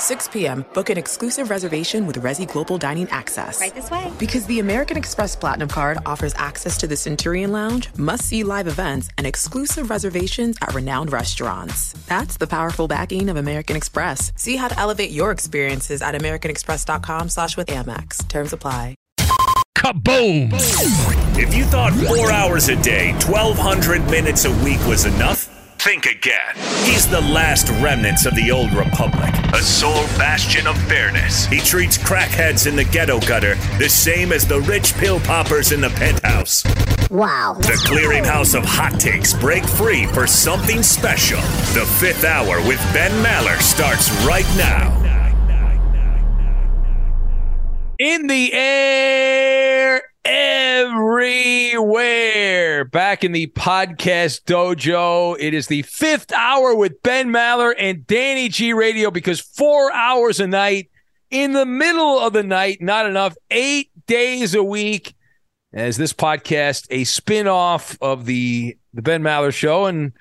6 p.m., book an exclusive reservation with Resy Global Dining Access. Right this way. Because the American Express Platinum Card offers access to the Centurion Lounge, must see live events, and exclusive reservations at renowned restaurants. That's the powerful backing of American Express. See how to elevate your experiences at AmericanExpress.com slash with Amex. Terms apply. Kaboom! If you thought four hours a day, 1,200 minutes a week was enough, think again. He's the last remnants of the old republic, a sole bastion of fairness. He treats crackheads in the ghetto gutter the same as the rich pill poppers in the penthouse. Wow. The clearinghouse of hot takes break free for something special. The fifth hour with Ben Maller starts right now. In the air, everywhere. Back in the podcast dojo. It is the fifth hour with Ben Maller and Danny G Radio because four hours a night in the middle of the night, not enough, eight days a week. As this podcast, a spin-off of the the Ben Maller show, and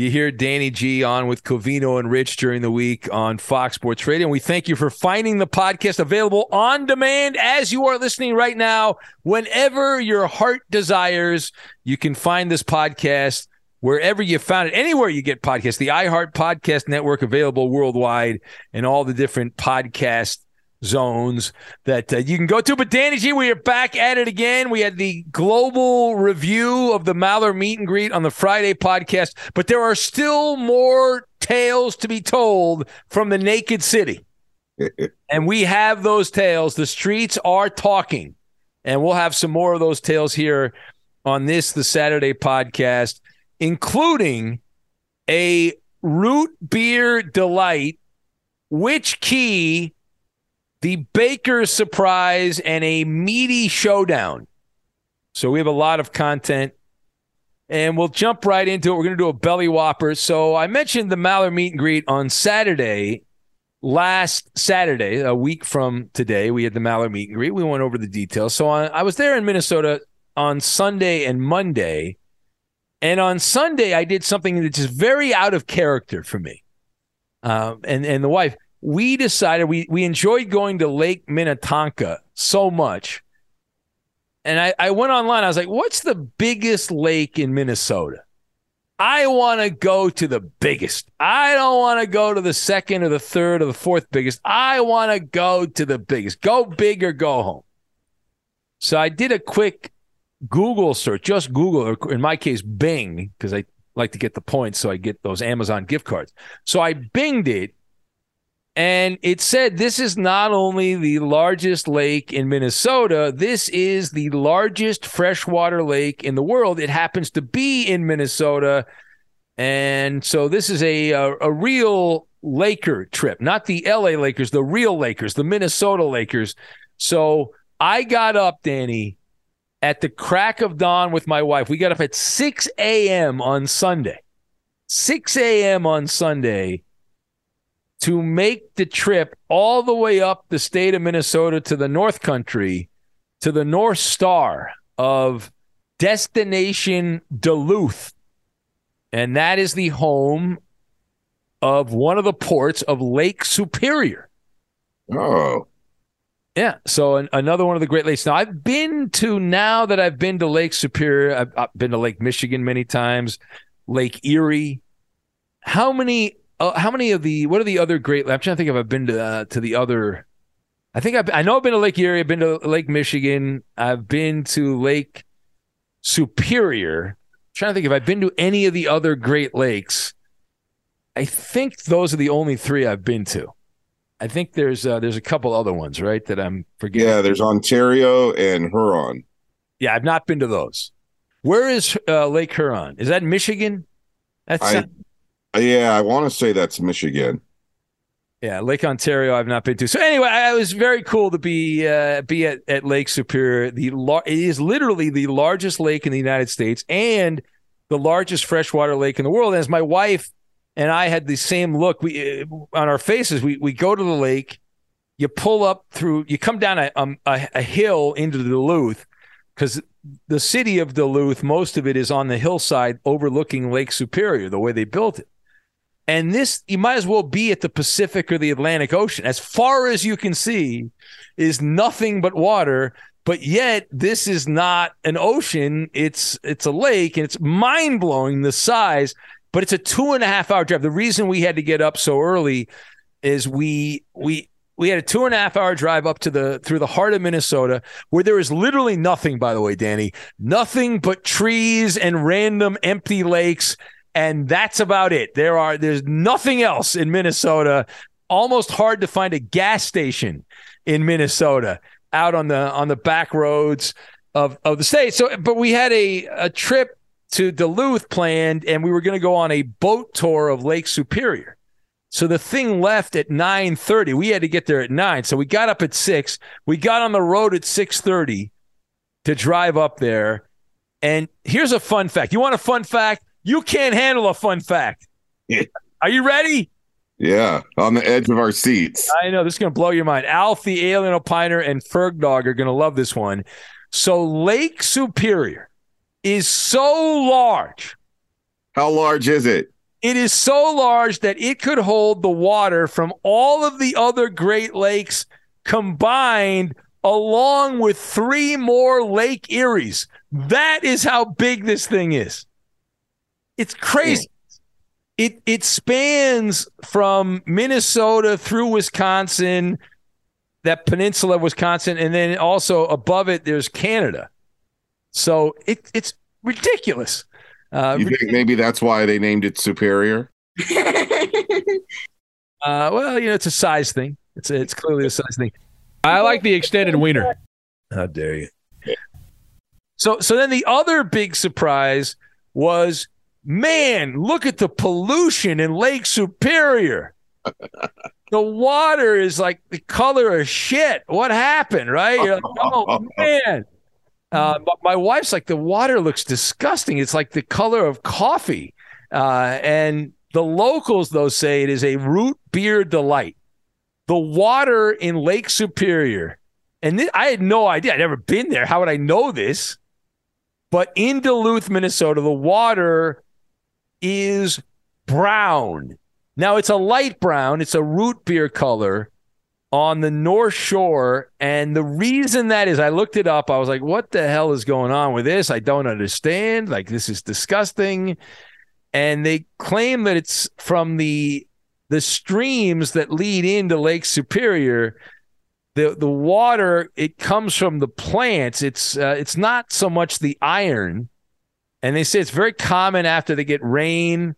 you hear Danny G on with Covino and Rich during the week on Fox Sports Radio. And we thank you for finding the podcast available on demand as you are listening right now. Whenever your heart desires, you can find this podcast wherever you found it, anywhere you get podcasts, the iHeart Podcast Network available worldwide, and all the different podcast zones that uh, you can go to. But Danny G, we are back at it again. We had the global review of the Maller meet and greet on the Friday podcast, but there are still more tales to be told from the naked city. and we have those tales. The streets are talking. And we'll have some more of those tales here on this, the Saturday podcast, including a root beer delight. Which key the Baker surprise, and a meaty showdown. So we have a lot of content. And we'll jump right into it. We're going to do a belly whopper. So I mentioned the Maller meet and greet on Saturday, last Saturday, a week from today. We had the Maller meet and greet. We went over the details. So I, I was there in Minnesota on Sunday and Monday. And on Sunday, I did something that's just very out of character for me. Um, and and the wife, we decided we we enjoyed going to Lake Minnetonka so much. And I, I went online. I was like, what's the biggest lake in Minnesota? I want to go to the biggest. I don't want to go to the second or the third or the fourth biggest. I want to go to the biggest. Go big or go home. So I did a quick Google search, just Google, or in my case, Bing, because I like to get the points so I get those Amazon gift cards. So I binged it and it said this is not only the largest lake in Minnesota, this is the largest freshwater lake in the world. It happens to be in Minnesota. And so this is a, a, a real Laker trip, not the LA Lakers, the real Lakers, the Minnesota Lakers. So I got up, Danny, at the crack of dawn with my wife. We got up at 6 a.m. on Sunday. 6 a.m. on Sunday to make the trip all the way up the state of Minnesota to the North Country, to the North Star of Destination Duluth. And that is the home of one of the ports of Lake Superior. Oh. Yeah. So an, another one of the Great Lakes. Now I've been to now that I've been to Lake Superior. I've, I've been to Lake Michigan many times, Lake Erie. How many? Uh, how many of the? What are the other Great? I'm trying to think if I've been to uh, to the other. I think I've, I know I've been to Lake Erie. I've been to Lake Michigan. I've been to Lake Superior. I'm trying to think if I've been to any of the other Great Lakes. I think those are the only three I've been to. I think there's uh, there's a couple other ones, right? That I'm forgetting. Yeah, there's Ontario and Huron. Yeah, I've not been to those. Where is uh, Lake Huron? Is that Michigan? That's I, yeah, I want to say that's Michigan. Yeah, Lake Ontario. I've not been to. So anyway, I, it was very cool to be uh, be at, at Lake Superior. The lar- it is literally the largest lake in the United States and the largest freshwater lake in the world. And as my wife and I had the same look. We on our faces. We we go to the lake. You pull up through. You come down a um, a, a hill into Duluth because the city of Duluth, most of it is on the hillside overlooking Lake Superior. The way they built it. And this, you might as well be at the Pacific or the Atlantic Ocean. As far as you can see, is nothing but water. But yet, this is not an ocean. It's it's a lake, and it's mind blowing the size but it's a two and a half hour drive. The reason we had to get up so early is we we we had a two and a half hour drive up to the through the heart of Minnesota, where there is literally nothing. By the way, Danny, nothing but trees and random empty lakes, and that's about it. There are there's nothing else in Minnesota. Almost hard to find a gas station in Minnesota out on the on the back roads of of the state. So, but we had a a trip to Duluth planned, and we were going to go on a boat tour of Lake Superior. So the thing left at 9:30. We had to get there at 9. So we got up at 6. We got on the road at 6:30 to drive up there. And here's a fun fact. You want a fun fact? You can't handle a fun fact. Are you ready? Yeah, on the edge of our seats. I know this is going to blow your mind. Alf, the alien opiner, and Ferg Dog are going to love this one. So Lake Superior is so large. How large is it? It is so large that it could hold the water from all of the other Great Lakes combined, along with three more Lake Eries. That is how big this thing is. It's crazy. It it spans from Minnesota through Wisconsin, that peninsula of Wisconsin, and then also above it there's Canada. So it, it's ridiculous. Uh, you think maybe that's why they named it Superior? uh, well, you know, it's a size thing. It's a, it's clearly a size thing. I like the extended wiener. How dare you? So, so then the other big surprise was, man, look at the pollution in Lake Superior. the water is like the color of shit. What happened, right? Like, oh man. Uh, but my wife's like, the water looks disgusting. It's like the color of coffee. Uh, and the locals, though, say it is a root beer delight. The water in Lake Superior, and I had no idea. I'd never been there. How would I know this? But in Duluth, Minnesota, the water is brown. Now it's a light brown, it's a root beer color, on the North Shore. And the reason that is, I looked it up. I was like, what the hell is going on with this? I don't understand. Like, this is disgusting. And they claim that it's from the the streams that lead into Lake Superior. The the water it comes from the plants. It's uh, it's not so much the iron. And they say it's very common after they get rain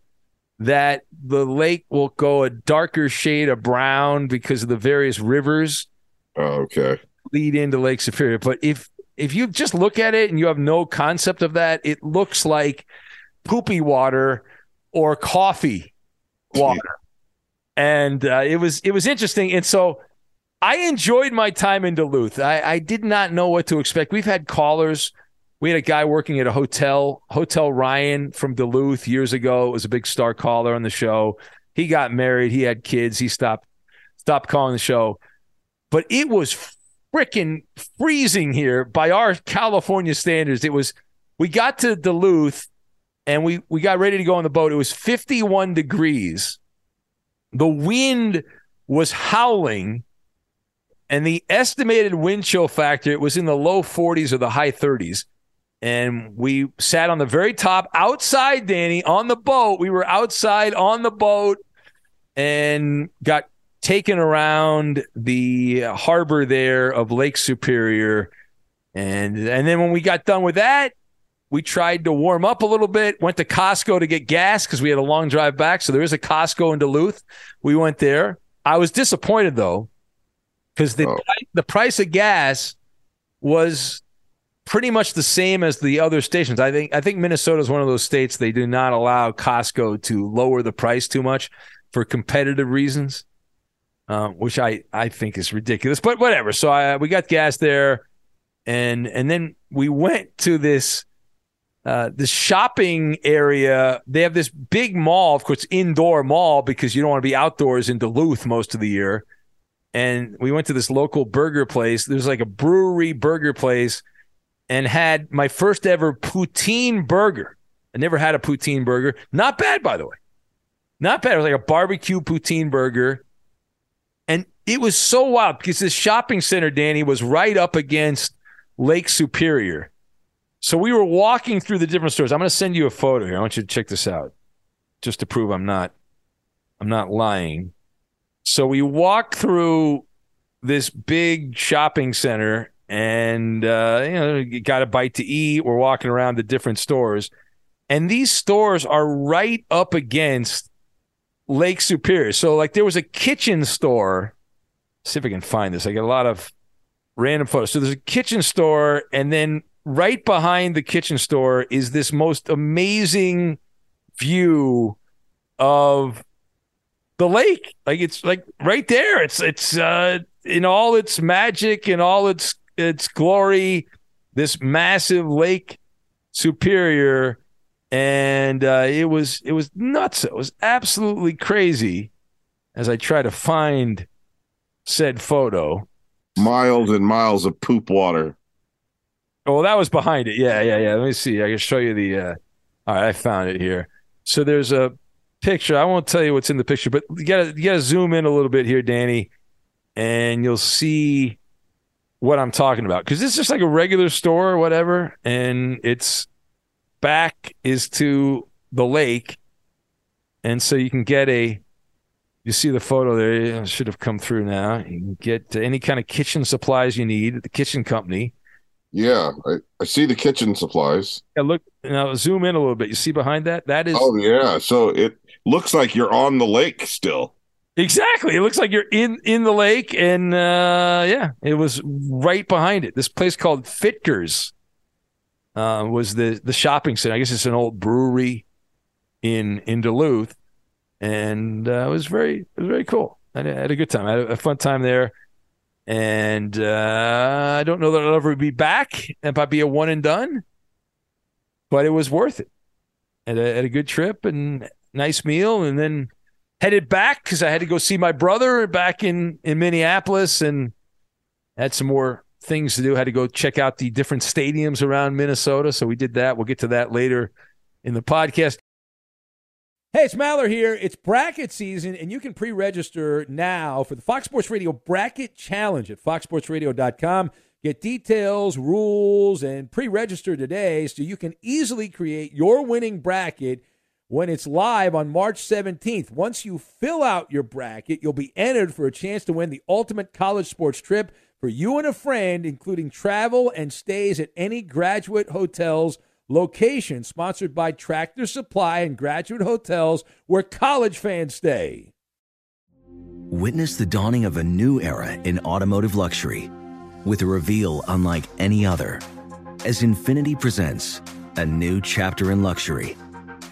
that the lake will go a darker shade of brown because of the various rivers. Oh, okay. Lead into Lake Superior. But if if you just look at it and you have no concept of that, it looks like poopy water or coffee water. and uh, it was it was interesting. And so I enjoyed my time in Duluth. I, I did not know what to expect. We've had callers. We had a guy working at a hotel, Hotel Ryan from Duluth years ago. It was a big star caller on the show. He got married. He had kids. He stopped stopped calling the show. But it was freaking freezing here by our California standards. It was we got to Duluth and we we got ready to go on the boat. It was 51 degrees. The wind was howling and the estimated wind chill factor it was in the low 40s or the high 30s. And we sat on the very top outside, Danny, on the boat. We were outside on the boat and got taken around the harbor there of Lake Superior. And and then when we got done with that, we tried to warm up a little bit, went to Costco to get gas because we had a long drive back. So there is a Costco in Duluth. We went there. I was disappointed though, because the, oh. the price of gas was pretty much the same as the other stations. I think I think Minnesota is one of those states they do not allow Costco to lower the price too much for competitive reasons um, which I, I think is ridiculous, but whatever. So I, we got gas there, and and then we went to this uh, this shopping area. They have this big mall, of course, indoor mall because you don't want to be outdoors in Duluth most of the year. And we went to this local burger place. There's like a brewery burger place, and had my first ever poutine burger. I never had a poutine burger. Not bad, by the way. Not bad. It was like a barbecue poutine burger And it was so wild because this shopping center, Danny, was right up against Lake Superior. So we were walking through the different stores. I'm going to send you a photo here. I want you to check this out, just to prove I'm not, I'm not lying. So we walked through this big shopping center, and uh, you know, got a bite to eat. We're walking around the different stores, and these stores are right up against Lake Superior. So like there was a kitchen store see if I can find this. I get a lot of random photos. So there's a kitchen store, and then right behind the kitchen store is this most amazing view of the lake. Like it's like right there. It's it's uh in all its magic and all its its glory, this massive lake superior. And uh, it was it was nuts. It was absolutely crazy as I try to find said photo. Miles and miles of poop water. Oh, well, that was behind it. Yeah, yeah, yeah. Let me see. I can show you the. Uh... All right, I found it here. So there's a picture. I won't tell you what's in the picture, but you gotta you gotta zoom in a little bit here, Danny, and you'll see what I'm talking about. Because it's just like a regular store or whatever, and its back is to the lake, and so you can get a you see the photo there. It should have come through now. You can get any kind of kitchen supplies you need at the kitchen company. Yeah, I, I see the kitchen supplies. Yeah, look now. Zoom in a little bit. You see behind that? That is. Oh yeah. So it looks like you're on the lake still. Exactly. It looks like you're in in the lake, and uh, yeah, it was right behind it. This place called Fitger's uh, was the the shopping center. I guess it's an old brewery in in Duluth and uh, it was very it was very cool. I had a good time. I had a fun time there, and uh, I don't know that I'll ever be back. If I be a one and done, but it was worth it. Had a, had a good trip and nice meal, and then headed back because I had to go see my brother back in in Minneapolis, and had some more things to do. Had to go check out the different stadiums around Minnesota, so we did that. We'll get to that later in the podcast. Hey, it's Maller here. It's bracket season, and you can pre register now for the Fox Sports Radio Bracket Challenge at foxsportsradio.com. Get details, rules, and pre register today so you can easily create your winning bracket when it's live on March 17th. Once you fill out your bracket, you'll be entered for a chance to win the ultimate college sports trip for you and a friend, including travel and stays at any graduate hotels location sponsored by Tractor Supply and Graduate Hotels, where college fans stay. Witness the dawning of a new era in automotive luxury with a reveal unlike any other as Infiniti presents a new chapter in luxury,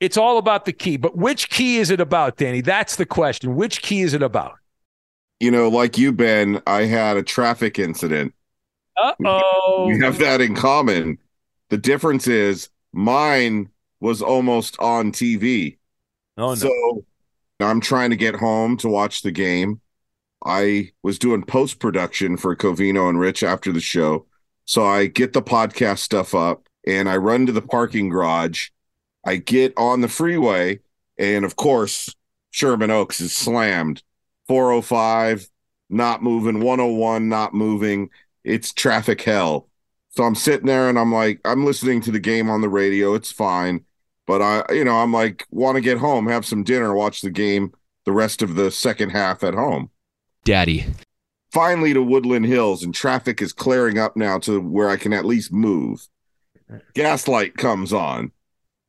It's all about the key. But which key is it about, Danny? That's the question. Which key is it about? You know, like you, Ben, I had a traffic incident. Uh oh. We have that in common. The difference is mine was almost on TV. Oh, no. So I'm trying to get home to watch the game. I was doing post production for Covino and Rich after the show. So I get the podcast stuff up and I run to the parking garage. I get on the freeway, and of course, Sherman Oaks is slammed. 405 not moving, 101 not moving. It's traffic hell. So I'm sitting there and I'm like, I'm listening to the game on the radio. It's fine. But I, you know, I'm like, want to get home, have some dinner, watch the game the rest of the second half at home. Daddy. Finally to Woodland Hills, and traffic is clearing up now to where I can at least move. Gaslight comes on.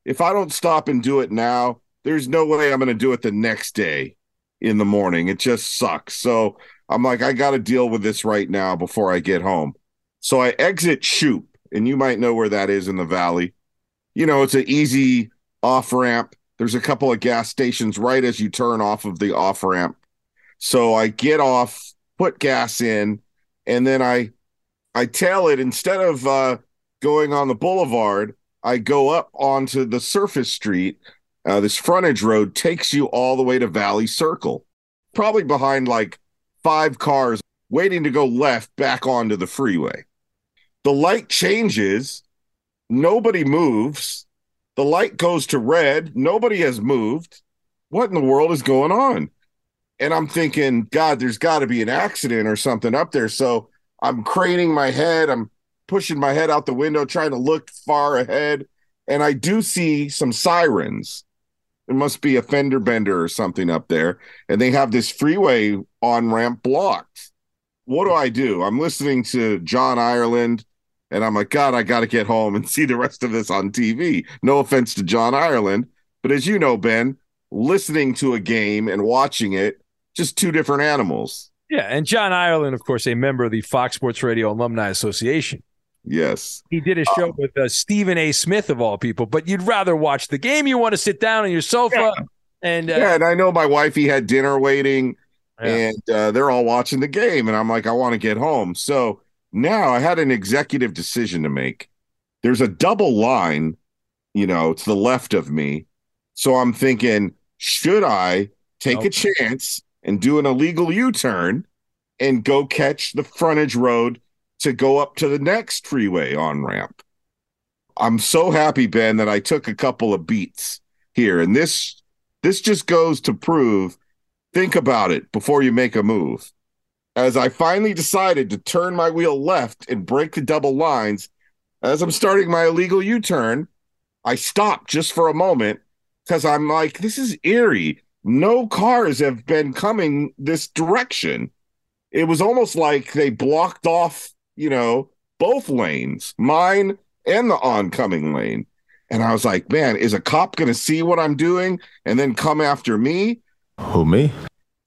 If I don't stop and do it now, there's no way I'm going to do it the next day in the morning. It just sucks. So I'm like, I got to deal with this right now before I get home. So I exit Shoup, and you might know where that is in the valley. You know, it's an easy off ramp. There's a couple of gas stations right as you turn off of the off ramp. So I get off, put gas in, and then I I tail it instead of uh, going on the boulevard. I go up onto the surface street. Uh, this frontage road takes you all the way to Valley Circle, probably behind like five cars waiting to go left back onto the freeway. The light changes, nobody moves. The light goes to red, nobody has moved. What in the world is going on? And I'm thinking, God, there's got to be an accident or something up there. So I'm craning my head. I'm pushing my head out the window, trying to look far ahead. And I do see some sirens. It must be a fender bender or something up there. And they have this freeway on ramp blocked. What do I do? I'm listening to John Ireland and I'm like, God, I got to get home and see the rest of this on TV. No offense to John Ireland. But as you know, Ben, listening to a game and watching it, just two different animals. Yeah. And John Ireland, of course, a member of the Fox Sports Radio Alumni Association. Yes. He did a show with uh, Stephen A. Smith, of all people, but you'd rather watch the game. You want to sit down on your sofa. Yeah. And, uh, yeah, and I know my wife, he had dinner waiting Yeah. and uh, they're all watching the game. And I'm like, I want to get home. So now I had an executive decision to make. There's a double line, you know, to the left of me. So I'm thinking, should I take Okay. a chance and do an illegal U turn and go catch the frontage road to go up to the next freeway on ramp? I'm so happy, Ben, that I took a couple of beats here. And this this just goes to prove think about it before you make a move. As I finally decided to turn my wheel left and break the double lines, as I'm starting my illegal U turn, I stopped just for a moment because I'm like, this is eerie. No cars have been coming this direction. It was almost like they blocked off, you know, both lanes, mine and the oncoming lane. And I was like, man, is a cop going to see what I'm doing and then come after me? Who, me?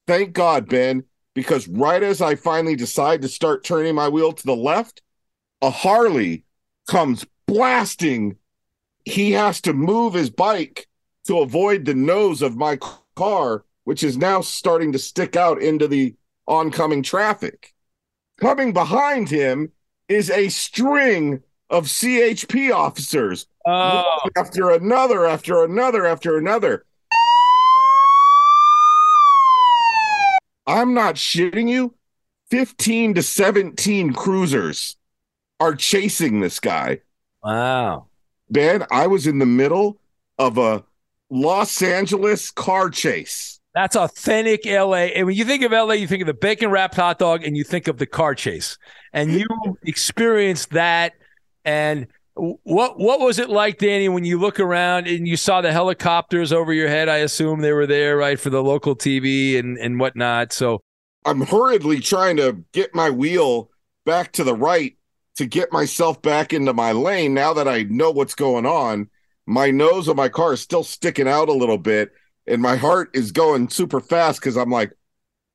Thank God, Ben, because right as I finally decide to start turning my wheel to the left, a Harley comes blasting. He has to move his bike to avoid the nose of my car, which is now starting to stick out into the oncoming traffic. Coming behind him is a string of CHP officers, Oh, after another, after another, after another. I'm not shitting you. 15 to 17 cruisers are chasing this guy. wow. Ben, I was in the middle of a Los Angeles car chase. That's authentic LA. And when you think of LA, you think of the bacon wrapped hot dog and you think of the car chase. And you experienced that. And what what was it like, Danny, when you look around and you saw the helicopters over your head? I assume they were there, right, for the local TV and, and whatnot. So I'm hurriedly trying to get my wheel back to the right to get myself back into my lane now that I know what's going on. My nose of my car is still sticking out a little bit, and my heart is going super fast because I'm like,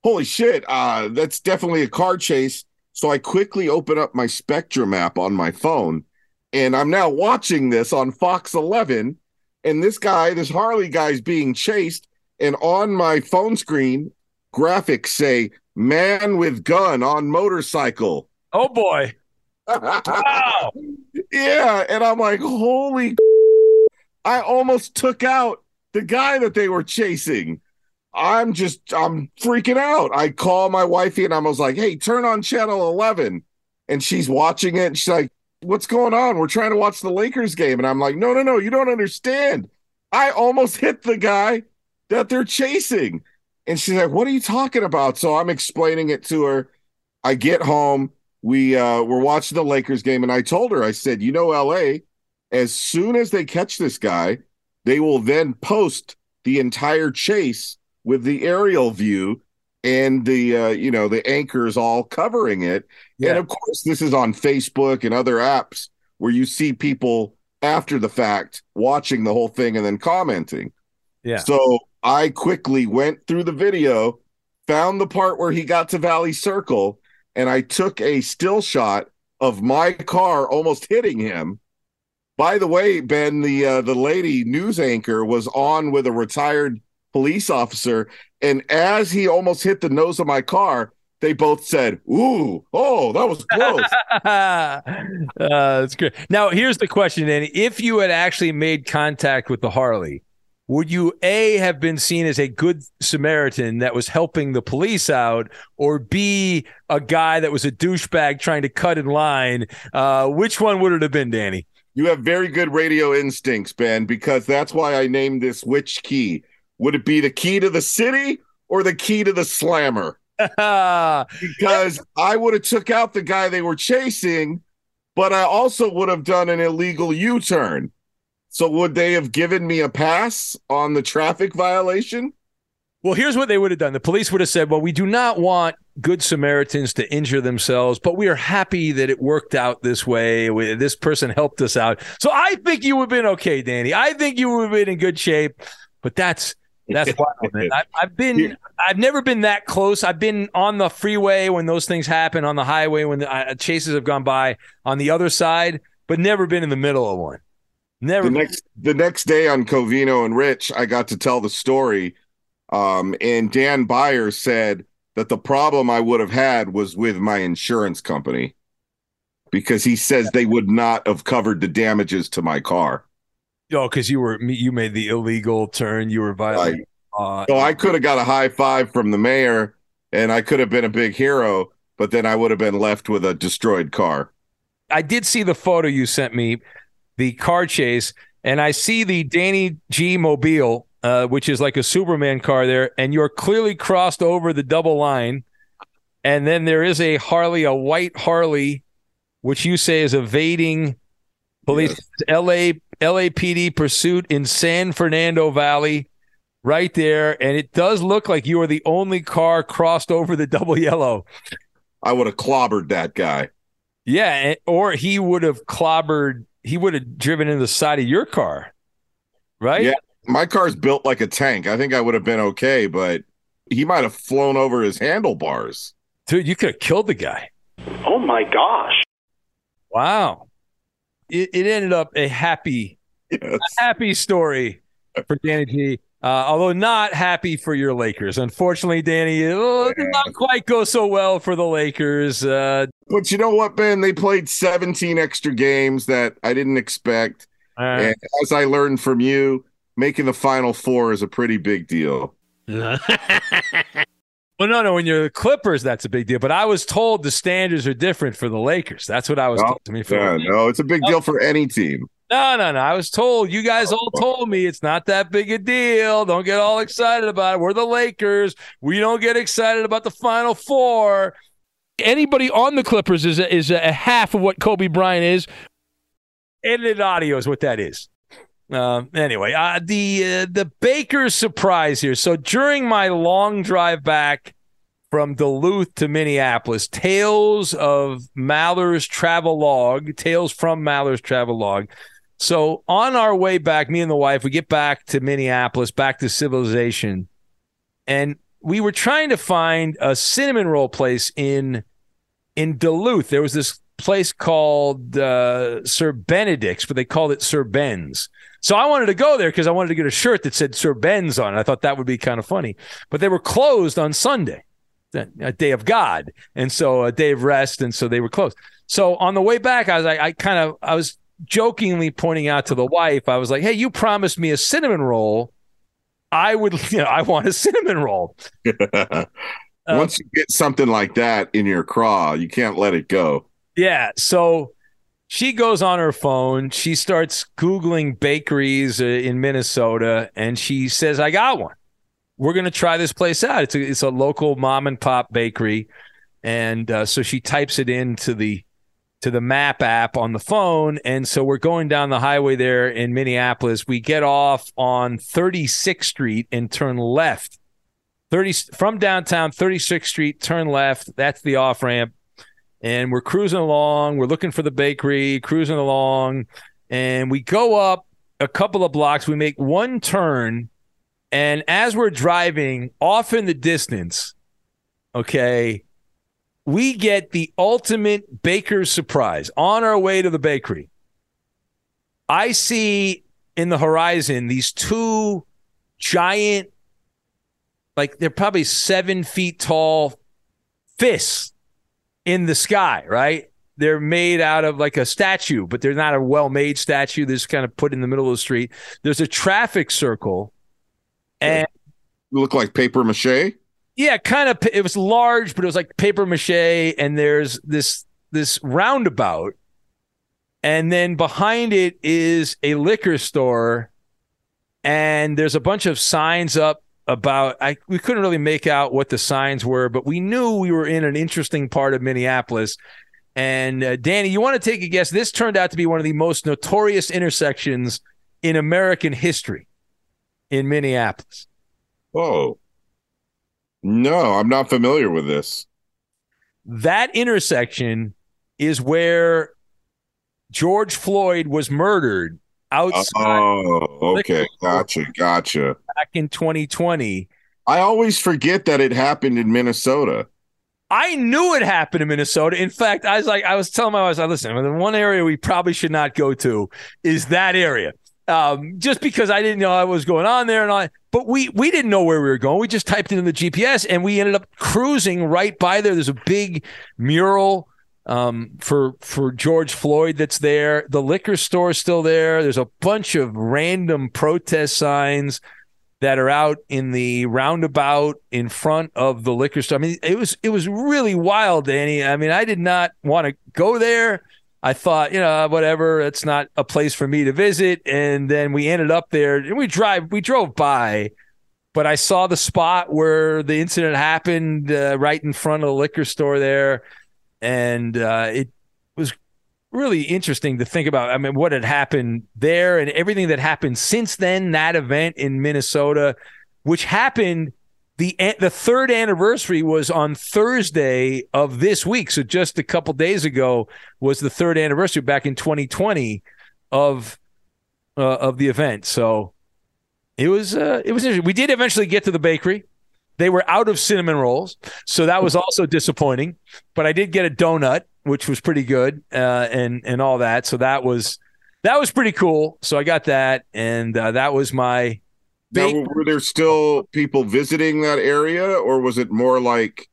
holy shit, uh, that's definitely a car chase. So I quickly open up my Spectrum app on my phone, and I'm now watching this on Fox 11. And this guy, this Harley guy, is being chased. And on my phone screen, graphics say man with gun on motorcycle. oh boy. Wow. Yeah. And I'm like, holy, I almost took out the guy that they were chasing. I'm just, I'm freaking out. I call my wifey and I was like, hey, turn on channel 11. And she's watching it. And she's like, what's going on? We're trying to watch the Lakers game. And I'm like, no, no, no, you don't understand. I almost hit the guy that they're chasing. And she's like, what are you talking about? So I'm explaining it to her. I get home. We uh we're watching the Lakers game, and I told her, I said, you know, LA, as soon as they catch this guy, they will then post the entire chase with the aerial view and the uh, you know, the anchors all covering it. Yeah. And of course, this is on Facebook and other apps where you see people after the fact watching the whole thing and then commenting. Yeah. So I quickly went through the video, found the part where he got to Valley Circle, and I took a still shot of my car almost hitting him. By the way, Ben, the uh, the lady news anchor was on with a retired police officer, and as he almost hit the nose of my car, they both said, "Ooh, oh, that was close." uh, that's great. Now, here's the question, Danny. If you had actually made contact with the Harley, would you A, have been seen as a good Samaritan that was helping the police out, or B, a guy that was a douchebag trying to cut in line? Uh, which one would it have been, Danny? You have very good radio instincts, Ben, because that's why I named this which key. Would it be the key to the city or the key to the slammer? Because I would have took out the guy they were chasing, but I also would have done an illegal U-turn. So would they have given me a pass on the traffic violation? Well, here's what they would have done. The police would have said, Well, we do not want good Samaritans to injure themselves, but we are happy that it worked out this way. We- This person helped us out. So I think you would have been okay, Danny. I think you would have been in good shape, but that's. That's wild, man. I, I've been, I've never been that close. I've been on the freeway when those things happen, on the highway when the uh, chases have gone by on the other side, but never been in the middle of one. Never. the next the next day on Covino and Rich, I got to tell the story. Um, and Dan Byer said that the problem I would have had was with my insurance company because he says they would not have covered the damages to my car. Oh, because you were you made the illegal turn. You were violating. Uh, So I could have got a high five from the mayor and I could have been a big hero, but then I would have been left with a destroyed car. I did see the photo you sent me, the car chase, and I see the Danny G Mobile, uh, which is like a Superman car there, and you're clearly crossed over the double line, and then there is a Harley, a white Harley, which you say is evading police. L.A. LAPD pursuit in San Fernando Valley, right there. And it does look like you are the only car crossed over the double yellow. I would have clobbered that guy. Yeah, or he would have clobbered. He would have driven into the side of your car, right? Yeah, my car's built like a tank. I think I would have been okay, but he might have flown over his handlebars. Dude, you could have killed the guy. Oh my gosh! Wow, it, it ended up a happy, Yes. a happy story for Danny G. Uh, although not happy for your Lakers. Unfortunately, Danny, oh, it did not quite go so well for the Lakers. Uh, But you know what, Ben? They played 17 extra games that I didn't expect. uh, And as I learned from you, making the final four is a pretty big deal. well, no, no, when you're the Clippers, that's a big deal. But I was told the standards are different for the Lakers. That's what I was Oh, told to me. For Yeah, no, it's a big deal for any team. No, no, no. I was told, you guys all oh. told me it's not that big a deal. Don't get all excited about it. We're the Lakers. We don't get excited about the Final Four. Anybody on the Clippers is a, is a half of what Kobe Bryant is. Edited audio is what that is. Um, anyway, uh, the uh, the Baker's surprise here. So during my long drive back from Duluth to Minneapolis, tales of Maller's travel log, tales from Maller's travel log. So on our way back, me and the wife, we get back to Minneapolis, back to civilization, and we were trying to find a cinnamon roll place in in Duluth. There was this place called uh, Sir Benedict's, but they called it Sir Ben's. So I wanted to go there because I wanted to get a shirt that said Sir Ben's on it. I thought that would be kind of funny, but they were closed on Sunday, a day of God, and so a day of rest, and so they were closed. So on the way back, I was like, I kind of, I was jokingly pointing out to the wife, I was like, "Hey, you promised me a cinnamon roll. I would, you know, I want a cinnamon roll." Once you get something like that in your craw, you can't let it go. Yeah. So she goes on her phone. She starts Googling bakeries uh, in Minnesota and she says, I got one. We're going to try this place out. It's a, it's a local mom and pop bakery. And uh, so she types it into the to the map app on the phone. And so we're going down the highway there in Minneapolis. We get off on 36th Street and turn left. 30 from downtown 36th Street, turn left. That's the off ramp and we're cruising along. We're looking for the bakery, cruising along, and we go up a couple of blocks. We make one turn, and as we're driving off in the distance, okay, we get the ultimate baker's surprise on our way to the bakery. I see in the horizon these two giant, like they're probably seven feet tall fists in the sky, right? They're made out of like a statue, but they're not a well made statue. They're just kind of put in the middle of the street. There's a traffic circle. And Look like paper mache. yeah, kind of it was large, but it was like paper mache. And there's this this roundabout. And then behind it is a liquor store. And there's a bunch of signs up about I we couldn't really make out what the signs were, but we knew we were in an interesting part of Minneapolis. And uh, Danny, you want to take a guess? This turned out to be one of the most notorious intersections in American history in Minneapolis. Oh. No, I'm not familiar with this. That intersection is where George Floyd was murdered outside Oh, okay. Gotcha. Gotcha. back in 2020. I always forget that it happened in Minnesota. I knew it happened in Minnesota. In fact, I was like, I was telling my wife, I listen, the one area we probably should not go to is that area. Um, just because I didn't know what was going on there and all, but we we didn't know where we were going. We just typed it in the GPS and we ended up cruising right by there. There's a big mural um, for for George Floyd that's there. The liquor store is still there. There's a bunch of random protest signs that are out in the roundabout in front of the liquor store. I mean, it was it was really wild, Danny. I mean, I did not want to go there. I thought, you know, whatever, it's not a place for me to visit. And then we ended up there and we drive we drove by, but I saw the spot where the incident happened uh, right in front of the liquor store there. And uh, it was really interesting to think about. I mean, what had happened there and everything that happened since then. That event in Minnesota, which happened the the third anniversary was on Thursday of this week. So just a couple days ago was the third anniversary back in 2020 of uh, of the event. So it was uh, it was interesting. We did eventually get to the bakery. They were out of cinnamon rolls, so that was also disappointing. But I did get a donut, which was pretty good, uh, and and all that. So that was that was pretty cool. So I got that, and uh, that was my now, were there still people visiting that area, or was it more like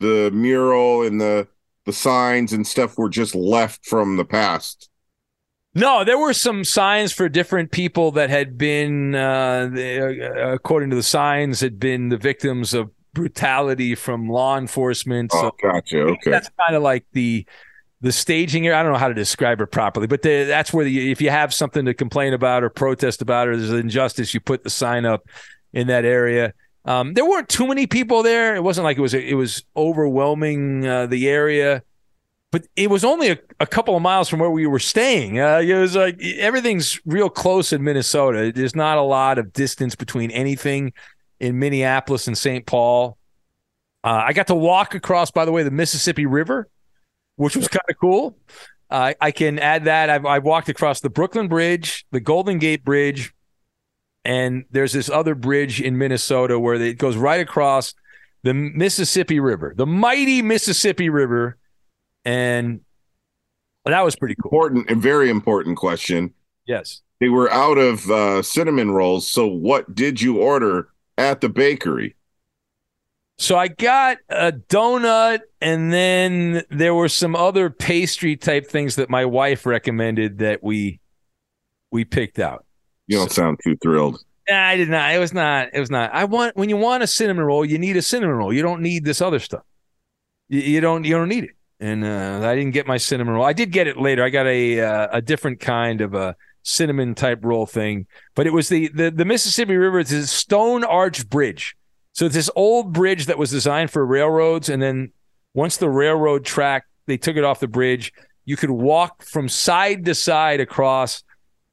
the mural and the the signs and stuff were just left from the past? No, there were some signs for different people that had been, uh, uh, according to the signs, had been the victims of brutality from law enforcement. Oh, so gotcha. Okay, that's kind of like the the staging here. I don't know how to describe it properly, but the, that's where the, if you have something to complain about or protest about or there's an injustice, you put the sign up in that area. Um, there weren't too many people there. It wasn't like it was it was overwhelming uh, the area, but it was only a, a, couple of miles from where we were staying. Uh, it was like everything's real close in Minnesota. There's not a lot of distance between anything in Minneapolis and St. Paul. Uh, I got to walk across, by the way, the Mississippi River which was kind of cool. Uh, I can add that. I've, I've walked across the Brooklyn Bridge, the Golden Gate Bridge, and there's this other bridge in Minnesota where it goes right across the Mississippi River, the mighty Mississippi River. And that was pretty cool. Important and very important question. Yes. They were out of uh, cinnamon rolls. So, what did you order at the bakery? So I got a donut, and then there were some other pastry type things that my wife recommended that we we picked out. You don't so, sound too thrilled. I did not. It was not. It was not. I want when you want a cinnamon roll, you need a cinnamon roll. You don't need this other stuff. You, you don't. You don't need it. And uh, I didn't get my cinnamon roll. I did get it later. I got a uh, a different kind of a cinnamon type roll thing, but it was the the, the Mississippi River. It's a stone arch bridge so it's this old bridge that was designed for railroads, and then once the railroad track, they took it off the bridge. You could walk from side to side across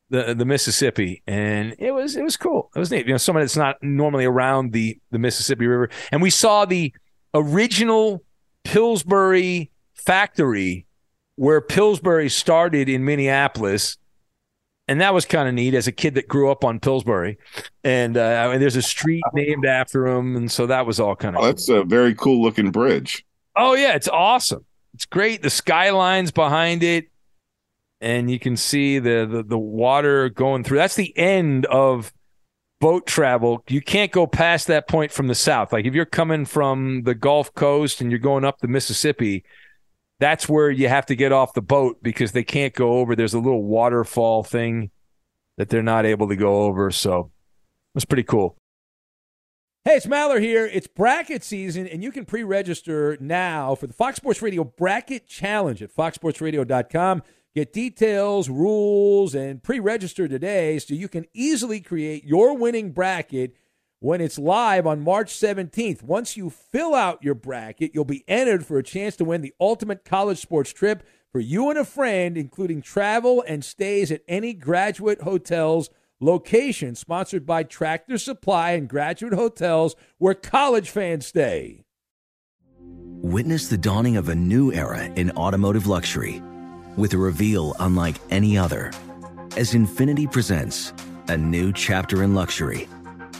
the the Mississippi, and it was it was cool. It was neat. You know, someone that's not normally around the the Mississippi River, and we saw the original Pillsbury factory where Pillsbury started in Minneapolis and that was kind of neat as a kid that grew up on Pillsbury, and uh, I mean, there's a street named after him, and so that was all kind of. Oh, that's a very cool looking bridge. Oh yeah, it's awesome. It's great. The skylines behind it, and you can see the the, the water going through. That's the end of boat travel. You can't go past that point from the south. Like if you're coming from the Gulf Coast and you're going up the Mississippi that's where you have to get off the boat because they can't go over. There's a little waterfall thing that they're not able to go over. So it's pretty cool. Hey, it's Maller here. It's bracket season, and you can pre register now for the Fox Sports Radio Bracket Challenge at foxsportsradio.com. Get details, rules, and pre register today so you can easily create your winning bracket when it's live on March 17th. Once you fill out your bracket, you'll be entered for a chance to win the ultimate college sports trip for you and a friend, including travel and stays at any graduate hotels location sponsored by Tractor Supply and Graduate Hotels where college fans stay. Witness the dawning of a new era in automotive luxury with a reveal unlike any other as Infiniti presents a new chapter in luxury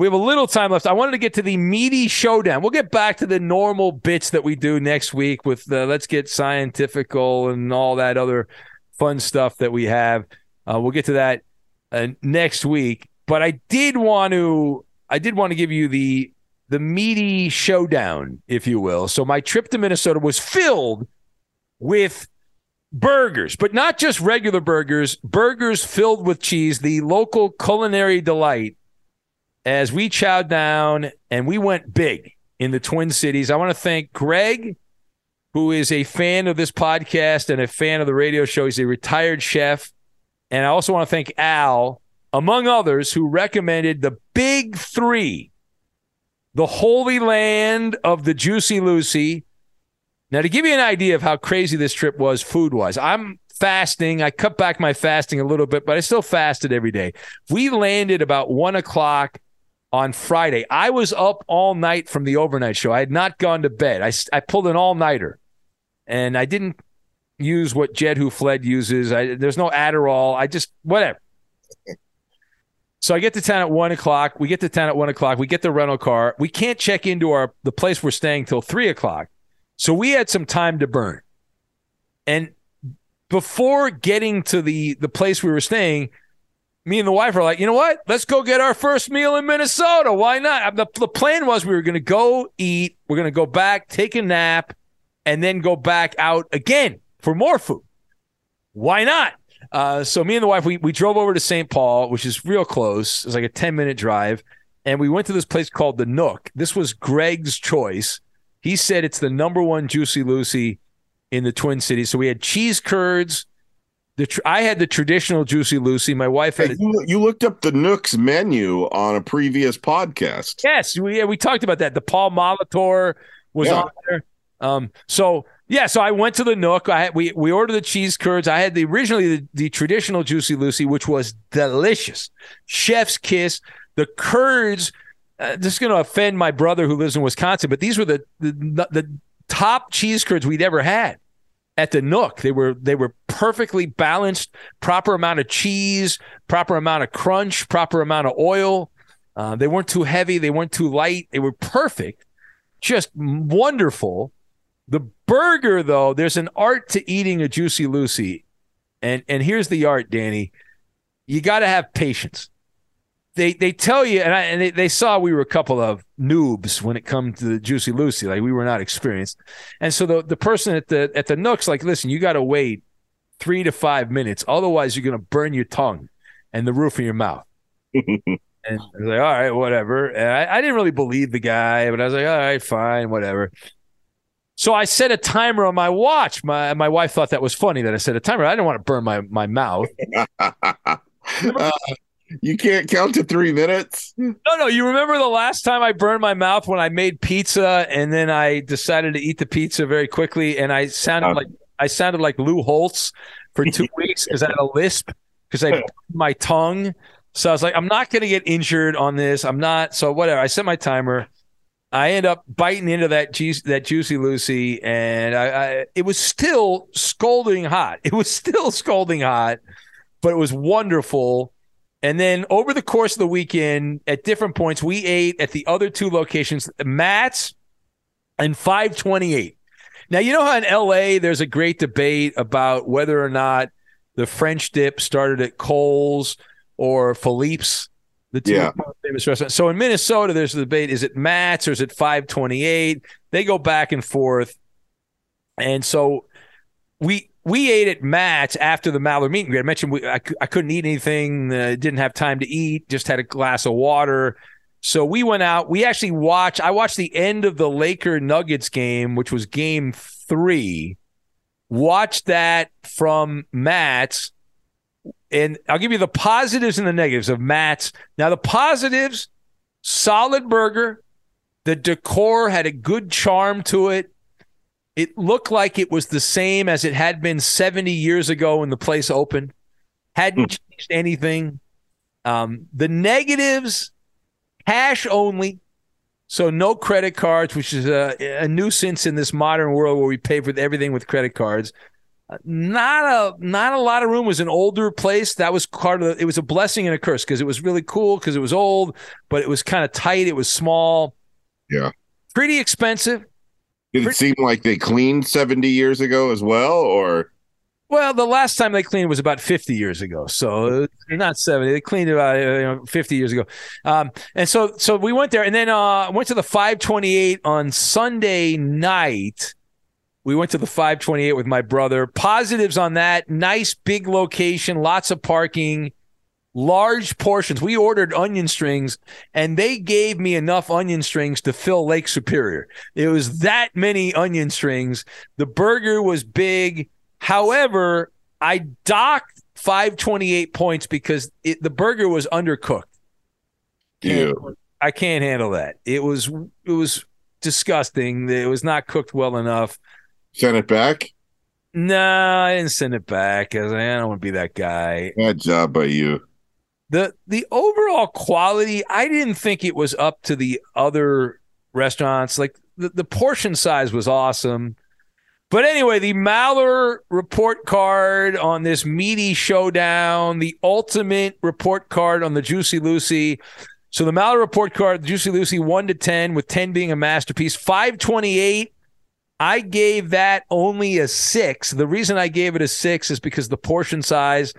We have a little time left. I wanted to get to the meaty showdown. We'll get back to the normal bits that we do next week with the let's get scientifical and all that other fun stuff that we have. Uh, we'll get to that uh, next week. But I did want to I did want to give you the the meaty showdown, if you will. So my trip to Minnesota was filled with burgers, but not just regular burgers, burgers filled with cheese, the local culinary delight as we chowed down and we went big in the Twin Cities. I want to thank Greg, who is a fan of this podcast and a fan of the radio show. He's a retired chef. And I also want to thank Al, among others, who recommended the big three the Holy Land of the Juicy Lucy. Now, to give you an idea of how crazy this trip was food wise, I'm fasting. I cut back my fasting a little bit, but I still fasted every day. We landed about one o'clock on Friday. I was up all night from the overnight show. I had not gone to bed. I, I pulled an all nighter and I didn't use what Jed Who Fled uses. I, there's no Adderall. I just, whatever. So I get to town at one o'clock. We get to town at one o'clock. We get the rental car. We can't check into our the place we're staying till three o'clock. So we had some time to burn. And before getting to the the place we were staying, me and the wife are like, you know what? Let's go get our first meal in Minnesota. Why not? The, the plan was we were going to go eat, we're going to go back, take a nap, and then go back out again for more food. Why not? Uh, so me and the wife, we, we drove over to St. Paul, which is real close. It's like a 10 minute drive. And we went to this place called The Nook. This was Greg's choice. He said it's the number one Juicy Lucy in the Twin Cities. So we had cheese curds, the tr- I had the traditional Juicy Lucy. My wife had. Hey, you, you, looked up the Nooks menu on a previous podcast. Yes, we we talked about that. The Paul Molitor was yeah. on there. Um, so yeah, so I went to the Nook. I we we ordered the cheese curds. I had the originally the, the traditional Juicy Lucy, which was delicious, chef's kiss. The curds. Uh, this is going to offend my brother who lives in Wisconsin, but these were the the, the top cheese curds we'd ever had at the Nook. They were they were perfectly balanced, proper amount of cheese, proper amount of crunch, proper amount of oil. Uh, they weren't too heavy, they weren't too light. They were perfect, just wonderful. The burger, though, there's an art to eating a juicy Lucy, and and here's the art, Danny. You got to have patience they they tell you, and, I, and they, they saw we were a couple of noobs when it comes to the Juicy Lucy, like we were not experienced, and so the the person at the at the Nooks like, listen, you got to wait three to five minutes, otherwise you're going to burn your tongue and the roof of your mouth. and I was like, all right, whatever. And I, I didn't really believe the guy, but I was like, all right, fine, whatever. So I set a timer on my watch. My my wife thought that was funny that I set a timer. I didn't want to burn my my mouth. uh, you can't count to three minutes. No, no. You remember the last time I burned my mouth when I made pizza, and then I decided to eat the pizza very quickly, and I sounded uh, like I sounded like Lou Holtz for two weeks because I had a lisp because I my tongue. So I was like, I'm not going to get injured on this. I'm not. So whatever. I set my timer. I end up biting into that juice, that juicy Lucy, and I, I, it was still scalding hot. It was still scalding hot, but it was wonderful. And then over the course of the weekend, at different points, we ate at the other two locations, Matt's and 528. Now, you know how in LA there's a great debate about whether or not the French dip started at Cole's or Philippe's, the two yeah. famous restaurant. So in Minnesota, there's a debate: is it Matt's or is it 528? They go back and forth, and so we we ate at Matt's after the Maller meet and greet. I mentioned we, I, I couldn't eat anything, uh, didn't have time to eat, just had a glass of water. So we went out. We actually watched. I watched the end of the Laker Nuggets game, which was Game Three. Watched that from Matt's, and I'll give you the positives and the negatives of Matt's. Now the positives: solid burger. The decor had a good charm to it. It looked like it was the same as it had been 70 years ago when the place opened. Hadn't changed anything. Um, the negatives cash only. So no credit cards, which is a, a, nuisance in this modern world where we pay for everything with credit cards. Uh, not a not a lot of room. It was an older place. That was part of the, it was a blessing and a curse because it was really cool because it was old, but it was kind of tight. It was small. Yeah. Pretty expensive. Did it seem like they cleaned 70 years ago as well, or? Well, the last time they cleaned was about 50 years ago. So not 70. They cleaned about uh, you know, 50 years ago. Um, and so so we went there and then uh, went to the 528 on Sunday night. We went to the 528 with my brother. Positives on that. Nice big location, lots of parking large portions. We ordered onion strings and they gave me enough onion strings to fill Lake Superior. It was that many onion strings. The burger was big. However, I docked 528 points because it, the burger was undercooked. Yeah. I can't handle that. It was it was disgusting. It was not cooked well enough. Send it back? No, I didn't send it back because I don't want to be that guy. Bad job by you the the overall quality i didn't think it was up to the other restaurants like the, the portion size was awesome but anyway the Maller report card on this meaty showdown the ultimate report card on the juicy lucy so the Maller report card juicy lucy 1 to 10 with 10 being a masterpiece 528 I gave that only a six. The reason I gave it a six is because the portion size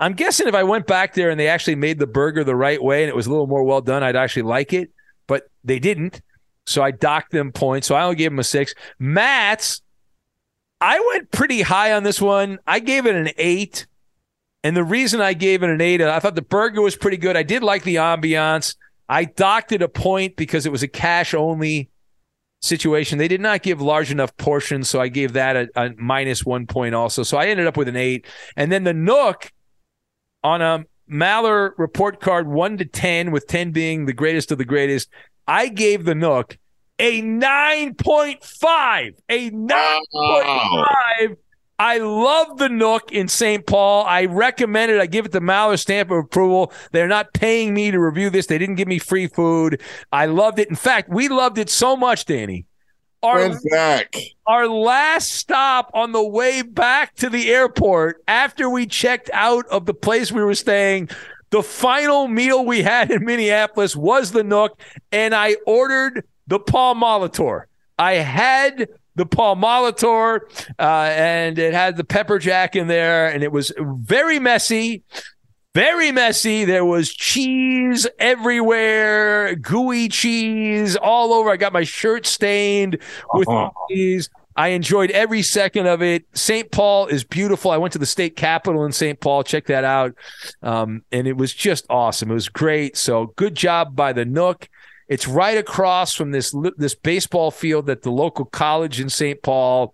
I'm guessing if I went back there and they actually made the burger the right way and it was a little more well done, I'd actually like it. But they didn't. So I docked them points. So I only gave them a six. Matt's, I went pretty high on this one. I gave it an eight. And the reason I gave it an eight, I thought the burger was pretty good. I did like the ambiance. I docked it a point because it was a cash only situation. They did not give large enough portions, so I gave that a, a minus one point also. So I ended up with an eight. And then the Nook, on a Maller report card one to 10, with 10 being the greatest of the greatest, I gave the Nook a 9.5. A 9.5. I love the Nook in St. Paul. I recommend it. I give it the Maller stamp of approval. They're not paying me to review this. They didn't give me free food. I loved it. In fact, we loved it so much, Danny, our, back. our last stop on the way back to the airport after we checked out of the place we were staying the final meal we had in Minneapolis was the Nook, and I ordered the Paul Molitor. I had the Paul Molitor, uh, and it had the pepper jack in there, and it was very messy very messy. There was cheese everywhere, gooey cheese all over. I got my shirt stained with uh-huh. cheese. I enjoyed every second of it. St. Paul is beautiful. I went to the state capitol in St. Paul. Check that out. Um, and it was just awesome. It was great. So good job by the Nook. It's right across from this this baseball field at the local college in St. Paul.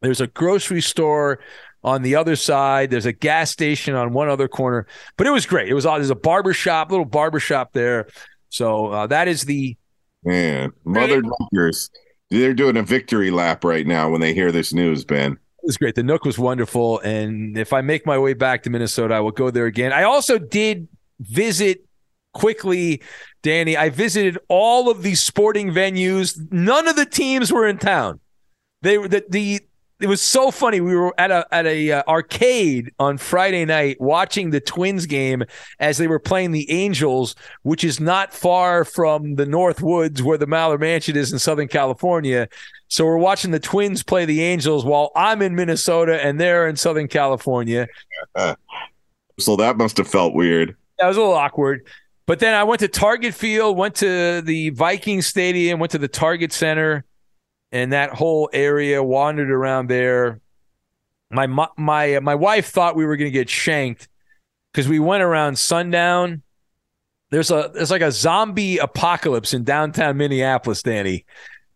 There's a grocery store on the other side. There's a gas station on one other corner, but it was great. It was there's a barber shop, little barber shop there. So uh, that is the man mother dunkers. They're doing a victory lap right now when they hear this news, Ben. It was great. The Nook was wonderful, and if I make my way back to Minnesota, I will go there again. I also did visit quickly, Danny. I visited all of these sporting venues. None of the teams were in town. They were the, the it was so funny. We were at a at a uh, arcade on Friday night watching the Twins game as they were playing the Angels, which is not far from the North Woods where the Maller Mansion is in Southern California. So we're watching the Twins play the Angels while I'm in Minnesota and they're in Southern California. so that must have felt weird. That was a little awkward. But then I went to Target Field, went to the Viking Stadium, went to the Target Center, and that whole area. Wandered around there. My my uh, my wife thought we were going to get shanked because we went around sundown. There's a there's like a zombie apocalypse in downtown Minneapolis, Danny.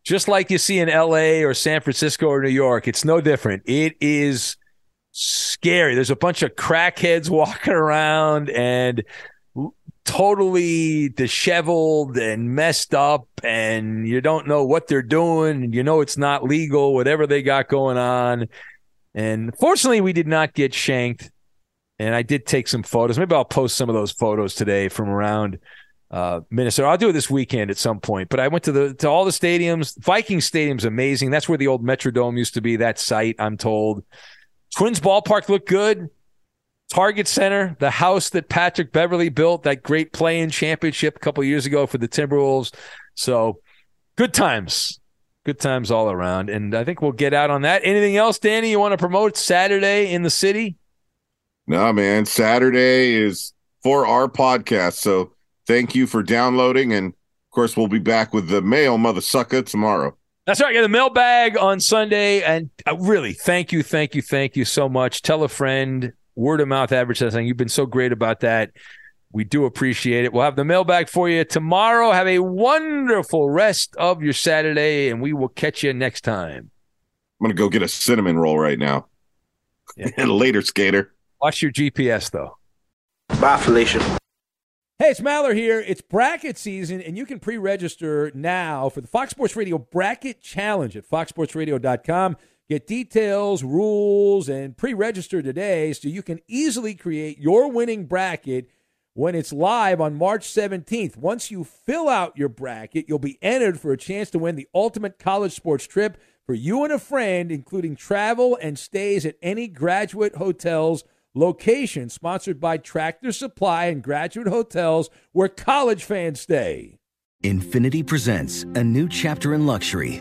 Just like you see in LA or San Francisco or New York, it's no different. It is scary. There's a bunch of crackheads walking around and totally disheveled and messed up and you don't know what they're doing and you know it's not legal whatever they got going on. And fortunately we did not get shanked and i did take some photos. Maybe i'll post some of those photos today from around uh, minnesota. I'll do it this weekend at some point but i went to the to all the stadiums. Viking stadium's amazing. That's where the old metrodome used to be that site i'm told. Twins ballpark looked good Target Center, the house that Patrick Beverley built, that great play-in championship a couple years ago for the Timberwolves. So good times. Good times all around. And I think we'll get out on that. Anything else, Danny, you want to promote Saturday in the city? No, man. Saturday is for our podcast. So thank you for downloading. And of course, we'll be back with the mail mother sucker tomorrow. That's right. Get the mailbag on Sunday. And uh, really, thank you, thank you, thank you so much. Tell a friend word of mouth advertising. You've been so great about that. We do appreciate it. We'll have the mailbag for you tomorrow. Have a wonderful rest of your Saturday, and we will catch you next time. I'm going to go get a cinnamon roll right now. Yeah. Later, skater. Watch your GPS, though. Bye, Felicia. Hey, it's Maller here. It's bracket season, and you can pre register now for the Fox Sports Radio Bracket Challenge at foxsportsradio.com. Get details, rules, and pre register today so you can easily create your winning bracket when it's live on March 17th. Once you fill out your bracket, you'll be entered for a chance to win the ultimate college sports trip for you and a friend, including travel and stays at any graduate hotels location sponsored by Tractor Supply and Graduate Hotels where college fans stay. Infiniti presents a new chapter in luxury